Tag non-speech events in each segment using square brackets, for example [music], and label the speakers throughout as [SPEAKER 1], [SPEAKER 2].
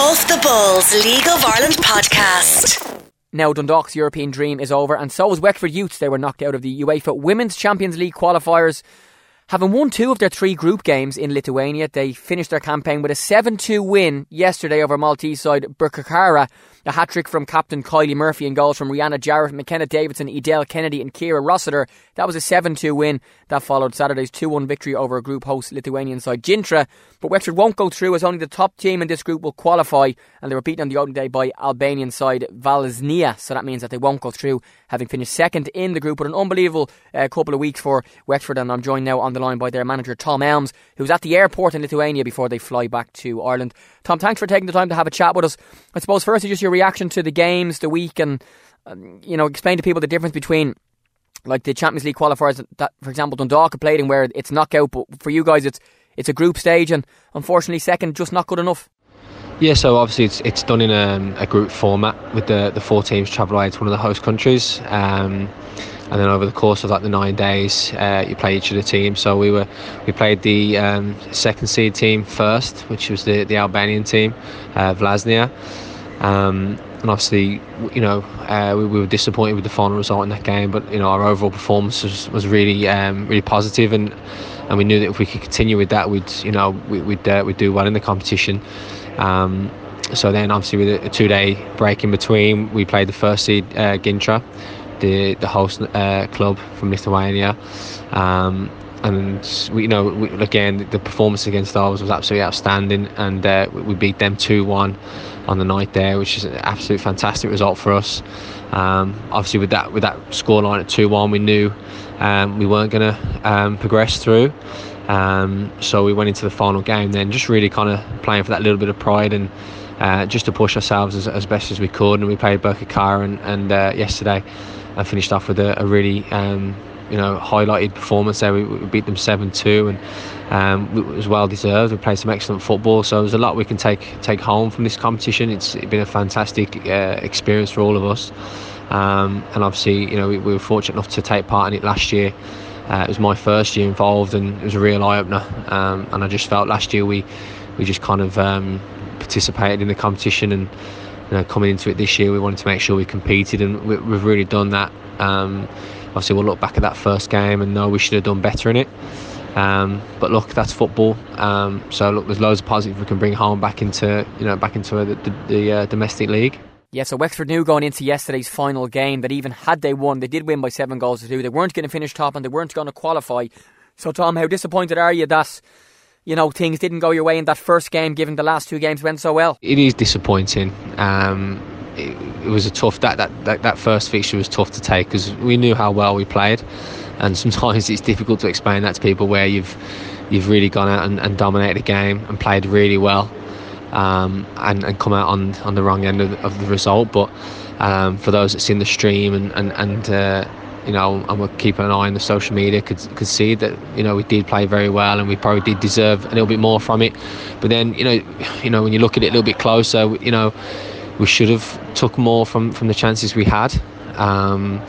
[SPEAKER 1] Off the Balls League of Ireland podcast.
[SPEAKER 2] Now Dundalk's European dream is over, and so is Wexford Youths. They were knocked out of the UEFA Women's Champions League qualifiers. Having won two of their three group games in Lithuania, they finished their campaign with a 7 2 win yesterday over Maltese side Birkirkara a hat trick from captain Kylie Murphy and goals from Rianna Jarrett, McKenna Davidson, Edel Kennedy, and Ciara Rossiter. That was a 7 2 win. That followed Saturday's 2 1 victory over a group host Lithuanian side Gintra. But Wexford won't go through as only the top team in this group will qualify, and they were beaten on the opening day by Albanian side Vllaznia. So that means that they won't go through, having finished second in the group. But an unbelievable uh, couple of weeks for Wexford, and I'm joined now on the line by their manager Tom Elmes, who's at the airport in Lithuania before they fly back to Ireland. Tom, thanks for taking the time to have a chat with us. I suppose firstly, just your reaction to the games, the week, and um, you know, explain to people the difference between like the Champions League qualifiers that, for example, Dundalk played in, where it's knockout, but for you guys, it's it's a group stage, and unfortunately, second just not good enough.
[SPEAKER 3] Yeah, so obviously it's it's done in a, a group format with the the four teams travel away to one of the host countries. Um, and then over the course of like the nine days, uh, you play each of the teams. So we were we played the um, second seed team first, which was the the Albanian team, uh, Vllaznia. Um, and obviously, you know, uh, we, we, were disappointed with the final result in that game, but you know, our overall performance was, was really, um, really positive, and and we knew that if we could continue with that, we'd, you know, we, would uh, we'd do well in the competition. Um, so then, obviously, with a, a two-day break in between, we played the first seed uh, Gintra, the the host uh, club from Lithuania. Um, and we, you know, we, again, the performance against ours was absolutely outstanding, and uh, we beat them two-one on the night there, which is an absolute fantastic result for us. Um, obviously, with that with that scoreline at two-one, we knew um, we weren't going to um, progress through. Um, so we went into the final game then, just really kind of playing for that little bit of pride and uh, just to push ourselves as, as, best as we could. And we played Birkirkara and, and uh, yesterday and finished off with a, a really um, you know highlighted performance there. We, we beat them seven two, and um, it was well deserved. We played some excellent football, so there's a lot we can take take home from this competition. It's been a fantastic uh, experience for all of us, um, and obviously you know we, we, were fortunate enough to take part in it last year. Uh, it was my first year involved, and it was a real eye opener. Um, and I just felt last year we we just kind of um, participated in the competition and. You know, coming into it this year, we wanted to make sure we competed, and we, have really done that. Um, obviously we'll look back at that first game and know we should have done better in it. Um, but look, that's football. Um, so look, there's loads of positives we can bring home back into you know back into the, the, the uh, domestic league.
[SPEAKER 2] Yeah, so Wexford knew going into yesterday's final game that even had they won, they did win by seven goals to two. They weren't going to finish top and they weren't going to qualify. So Tom, how disappointed are you that you know things didn't go your way in that first game, given the last two games went so well?
[SPEAKER 3] It is disappointing. Um, it, it was a tough that, that that that first fixture was tough to take because we knew how well we played, and sometimes [laughs] it's difficult to explain that to people where you've you've really gone out and, and dominated a game and played really well, um, and and come out on on the wrong end of, of the result. But um, for those that seen the stream and and and uh, you know, and we're keeping an eye on the social media, could could see that you know we did play very well, and we probably did deserve a little bit more from it. But then you know, you know when you look at it a little bit closer, you know we should have took more from, from the chances we had. Um,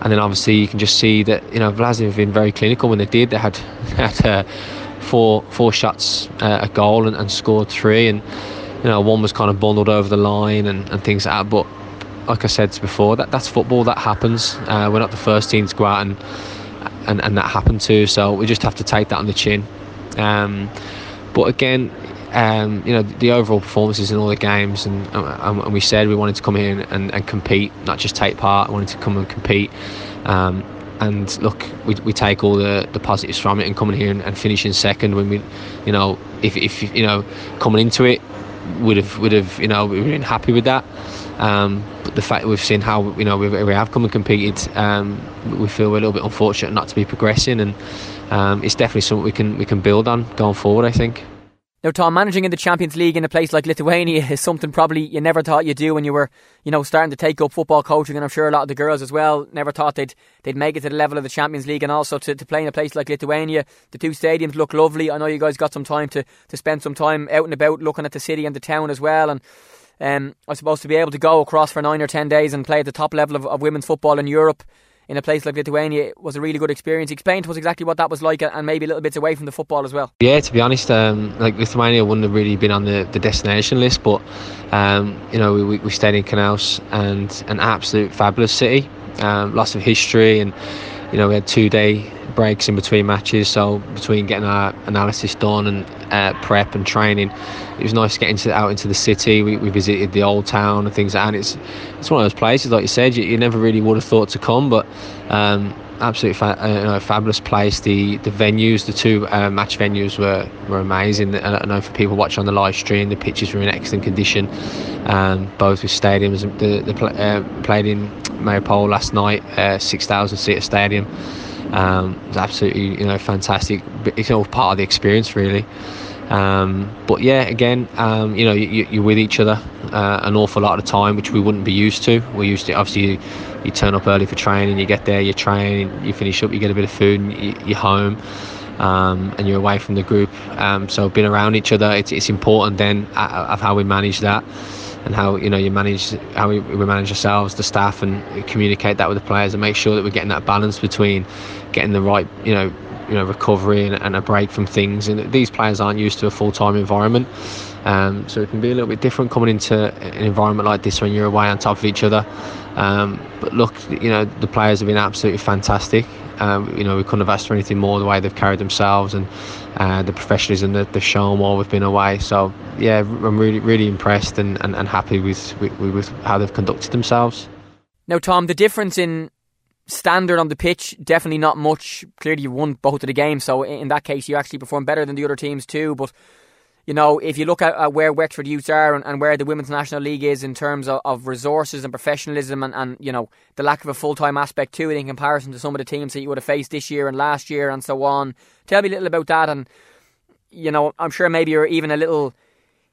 [SPEAKER 3] and then obviously you can just see that you know Vllaznia have been very clinical when they did. They had [laughs] had uh, four four shots uh, a goal and, and, scored three, and you know one was kind of bundled over the line and, and things like that. But like I said before, that that's football. That happens. Uh, we're not the first team to go out and, and and that happened too. So we just have to take that on the chin. Um, but again, um, you know the overall performances in all the games, and, and, and we said we wanted to come here and, and, compete, not just take part. We wanted to come and compete. Um, and look, we, we take all the, the positives from it, and coming here and, and finishing second when we, you know, if, if you know coming into it, would have would have you know we been happy with that. Um, but the fact that we've seen how you know we, we have come and competed, um, we feel we're a little bit unfortunate not to be progressing, and um, it's definitely something we can we can build on going forward. I think.
[SPEAKER 2] Now, Tom, managing in the Champions League in a place like Lithuania is something probably you never thought you'd do when you were, you know, starting to take up football coaching, and I'm sure a lot of the girls as well never thought they'd they'd make it to the level of the Champions League, and also to, to play in a place like Lithuania. The two stadiums look lovely. I know you guys got some time to, to spend some time out and about, looking at the city and the town as well, and um, I suppose to be able to go across for nine or ten days and play at the top level of, of women's football in Europe in a place like Lithuania was a really good experience. Explain to us exactly what that was like and maybe a little bit away from the football as well.
[SPEAKER 3] Yeah, to be honest, um, like Lithuania wouldn't have really been on the, the destination list, but um, you know we, we stayed in Kaunas and an absolute fabulous city, um, lots of history, and you know we had two day breaks in between matches, so between getting our analysis done and uh, prep and training, it was nice getting to, out into the city. We, we, visited the old town and things like that. And it's it's one of those places, like you said, you, you never really would have thought to come, but. Um, absolutely fa- uh, you know, fabulous place. The the venues, the two uh, match venues were, were amazing. I know for people watching on the live stream, the pitches were in excellent condition. Um, both with stadiums, the, the pl- uh, played in Marijampolė last night, uh, six thousand seat stadium. Um, it was absolutely you know fantastic. It's all part of the experience really. Um, but yeah, again, um, you know, you, are with each other uh, an awful lot of the time, which we wouldn't be used to. We're used to obviously you, you, turn up early for training, you get there, you train, you finish up, you get a bit of food, you, are home. Um, and you're away from the group, um, so being around each other, it's, it's important then of how we manage that and how you know you manage how we, we manage ourselves, the staff, and communicate that with the players and make sure that we're getting that balance between getting the right you know you know recovery and, and a break from things. And these players aren't used to a full time environment. Um, so it can be a little bit different coming into an environment like this when you're away on top of each other. Um, but look, you know the players have been absolutely fantastic. Um, you know we couldn't have asked for anything more the way they've carried themselves and uh, the professionalism that they've shown while we've been away. So yeah, I'm really really impressed and, and, and happy with, with, with how they've conducted themselves.
[SPEAKER 2] Now, Tom, the difference in standard on the pitch, definitely not much. Clearly, you won both of the games, so in that case, you actually performed better than the other teams too. But you know, if you look at, at where Wexford youths are and, and, where the Women's National League is in terms of, of resources and professionalism and, and, you know, the lack of a full time aspect to it in comparison to some of the teams that you would have faced this year and last year and so on. Tell me a little about that. And, you know, I'm sure maybe you're even a little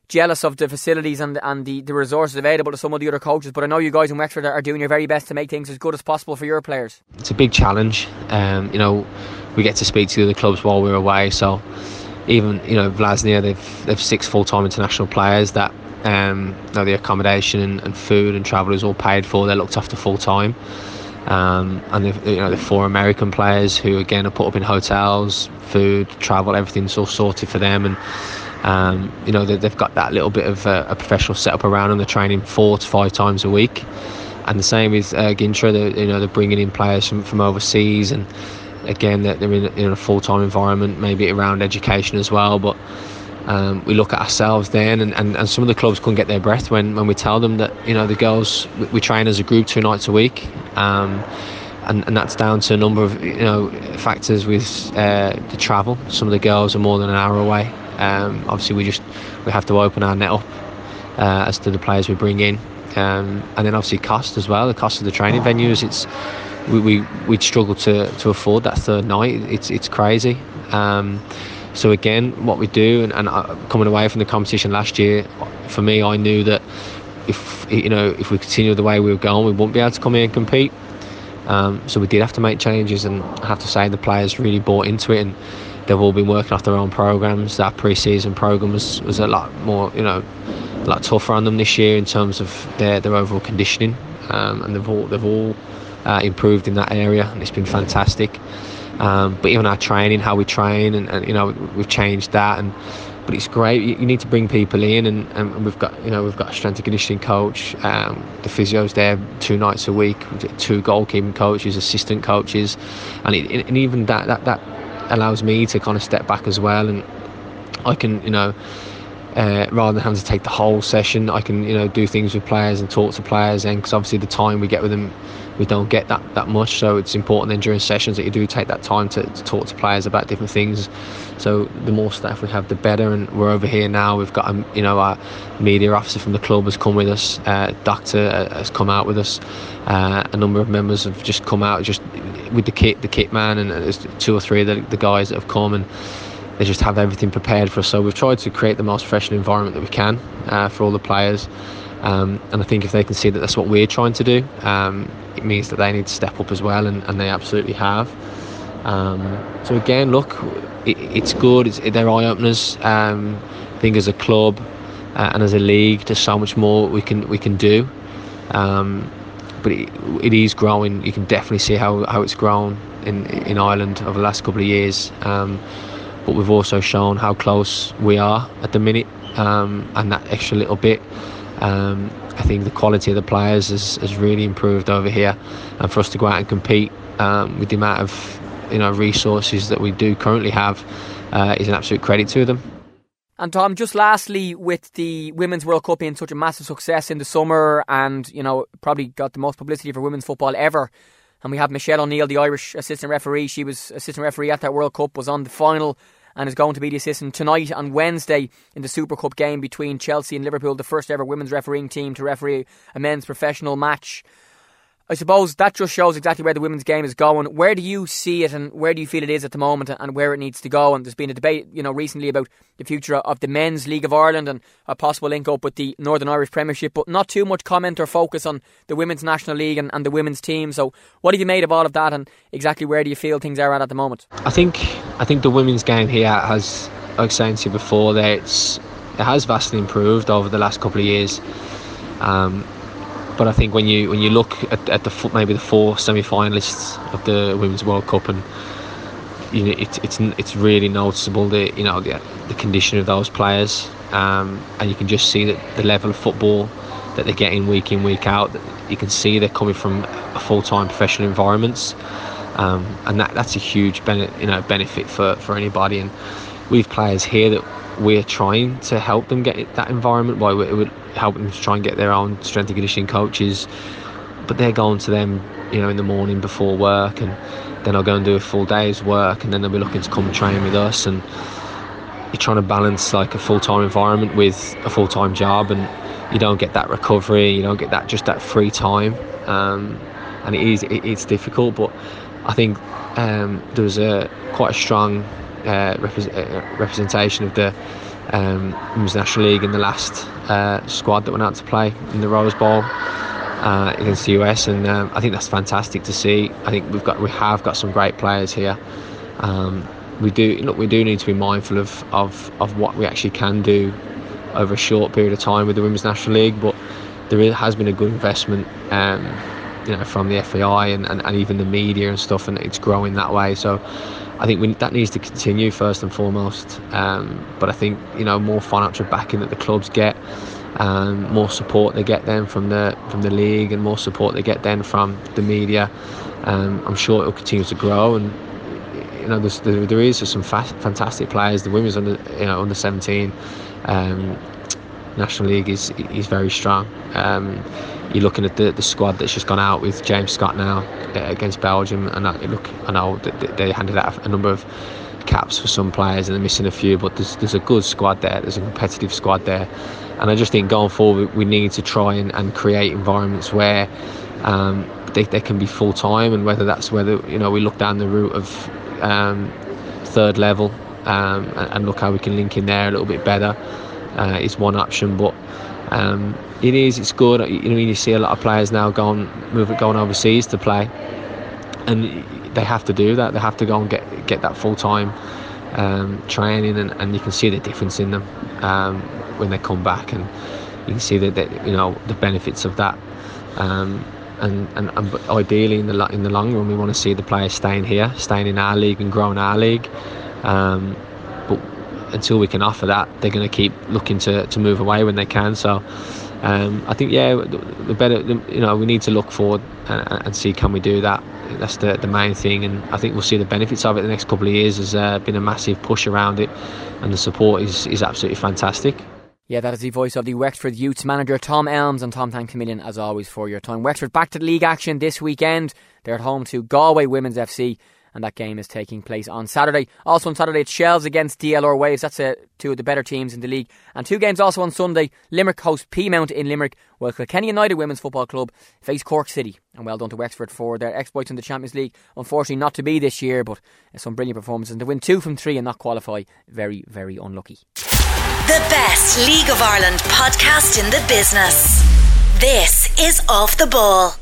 [SPEAKER 2] jealous of the facilities and and the, the resources available to some of the other coaches. But I know you guys in Wexford are doing your very best to make things as good as possible for your players.
[SPEAKER 3] It's a big challenge. Um, you know, we get to speak to the other clubs while we're away. So even you know Vllaznia, they've they've six full time international players that. Um, you know, the accommodation and, and food and travel is all paid for. They're looked after full time. Um, and the, you know the four American players who again are put up in hotels, food, travel, everything's all sorted for them, and um, you know, they, have got that little bit of a, a, professional setup around them. They're training four to five times a week, and the same with uh, Gintra. They're, you know, they're bringing in players from, from overseas, and again, they're, they're in, in, a full time environment, maybe around education as well. But um, we look at ourselves then, and, and, and some of the clubs couldn't get their breath when, when we tell them that you know the girls we, we train as a group two nights a week. Um, and, and that's down to a number of you know factors with uh, the travel. Some of the girls are more than an hour away. Um, obviously, we just we have to open our net up uh, as to the players we bring in, um, and then obviously cost as well. The cost of the training venues. It's we we would struggle to, to afford that third night. It's it's crazy. Um, so again, what we do, and, and uh, coming away from the competition last year, for me, I knew that if you know if we continue the way we were going, we wouldn't be able to come in and compete. Um, so we did have to make changes, and I have to say the players really bought into it, and they've all been working off their own programs. That pre-season program was, was a lot more, you know, a lot tougher on them this year in terms of their, their overall conditioning, um, and they've all they've all uh, improved in that area, and it's been fantastic. Um, but even our training, how we train, and, and, you know, we've changed that, and but it's great. You, you need to bring people in, and, and, we've got you know we've got a strength and conditioning coach. Um, the physios there two nights a week, two goalkeeping coaches, assistant coaches, and, it, and even that that that allows me to kind of step back as well, and I can you know. Uh, rather than having to take the whole session, I can you know do things with players and talk to players, and because obviously the time we get with them we don't get that, that much. So it's important then during sessions that you do take that time to, to talk to players about different things. So the more staff we have, the better. And we're over here now. We've got a, you know our media officer from the club has come with us. Uh, doctor uh, has come out with us. Uh, a number of members have just come out just with the kit, the kit man, and there's two or three of the, the guys that have come and they just have everything prepared for us. So we've tried to create the most professional environment that we can uh, for all the players. Um, and I think if they can see that that's what we're trying to do, um, it means that they need to step up as well, and, and they absolutely have. Um, so again, look, it, it's good. It's, they're eye openers. Um, I think as a club uh, and as a league, there's so much more we can we can do. Um, but it, it is growing. You can definitely see how, how it's grown in in Ireland over the last couple of years. But we've also shown how close we are at the minute, um, and that extra little bit. Um, I think the quality of the players has, has really improved over here, and for us to go out and compete um, with the amount of you know resources that we do currently have uh, is an absolute credit to them.
[SPEAKER 2] And Tom, just lastly, with the Women's World Cup being such a massive success in the summer, and you know probably got the most publicity for women's football ever, and we have Michelle O'Neill, the Irish assistant referee. She was assistant referee at that World Cup, was on the final, and is going to be the assistant tonight on Wednesday in the Super Cup game between Chelsea and Liverpool, the first ever women's refereeing team to referee a men's professional match. I suppose that just shows exactly where the women's game is going. Where do you see it, and where do you feel it is at the moment, and where it needs to go? And there's been a debate, you know, recently about the future of the men's League of Ireland and a possible link up with the Northern Irish Premiership, but not too much comment or focus on the women's national league and, and the women's team. So, what have you made of all of that, and exactly where do you feel things are at at the moment?
[SPEAKER 3] I think I think the women's game here has, like I was saying to you before, that it's it has vastly improved over the last couple of years. Um, but I think when you when you look at, at the maybe the four semi-finalists of the Women's World Cup and you know it's it's it's really noticeable the you know the the condition of those players um, and you can just see that the level of football that they're getting week in week out you can see they're coming from a full-time professional environments um, and that that's a huge benefit you know benefit for for anybody. And we've players here that we're trying to help them get that environment by we're helping them to try and get their own strength and conditioning coaches. But they're going to them you know in the morning before work and then I'll go and do a full day's work and then they'll be looking to come train with us. And you're trying to balance like a full-time environment with a full-time job and you don't get that recovery you don't get that just that free time. Um, and it is it, it's difficult but I think um, there was a quite a strong uh, uh, representation of the um, Women's National League in the last uh, squad that went out to play in the Rose Bowl uh, against the US, and um, I think that's fantastic to see. I think we've got we have got some great players here. Um, we do look. We do need to be mindful of, of of what we actually can do over a short period of time with the Women's National League, but there has been a good investment. Um, you know, from the FAI and, and, and even the media and stuff, and it's growing that way. So I think we, that needs to continue first and foremost. Um, but I think you know more financial backing that the clubs get, um, more support they get then from the from the league, and more support they get then from the media. Um, I'm sure it will continue to grow, and you know there, there is some fa- fantastic players. The women's under you know under 17 um, National League is is very strong. You're looking at the, the squad that's just gone out with James Scott now uh, against Belgium, and I, look, I know they handed out a number of caps for some players and they're missing a few, but there's, there's a good squad there. There's a competitive squad there, and I just think going forward we need to try and, and create environments where um, they, they can be full time, and whether that's whether you know we look down the route of um, third level um, and, and, look how we can link in there a little bit better uh, is one option, but. Um, it is. It's good. You know, you see a lot of players now going, moving, going overseas to play, and they have to do that. They have to go and get get that full time um, training, and, and you can see the difference in them um, when they come back, and you can see that, that you know the benefits of that. Um, and, and, and ideally in the in the long run, we want to see the players staying here, staying in our league and growing our league. Um, until we can offer that, they're going to keep looking to, to move away when they can. So um, I think yeah, the, better you know we need to look forward and, and, see can we do that. That's the the main thing, and I think we'll see the benefits of it the next couple of years. There's uh, been a massive push around it, and the support is is absolutely fantastic.
[SPEAKER 2] Yeah, that is the voice of the Wexford Youths manager Tom Elmes and Tom, thanks a million as always for your time. Wexford back to league action this weekend. They're at home to Galway Women's FC and that game is taking place on Saturday. Also on Saturday, it's Shels against DLR Waves. That's uh, two of the better teams in the league. And two games also on Sunday. Limerick host Peamount in Limerick, while Kilkenny United Women's Football Club face Cork City. And well done to Wexford for their exploits in the Champions League. Unfortunately, not to be this year, but uh, some brilliant performances. And to win two from three and not qualify, very, very unlucky.
[SPEAKER 1] The best League of Ireland podcast in the business. This is Off the Ball.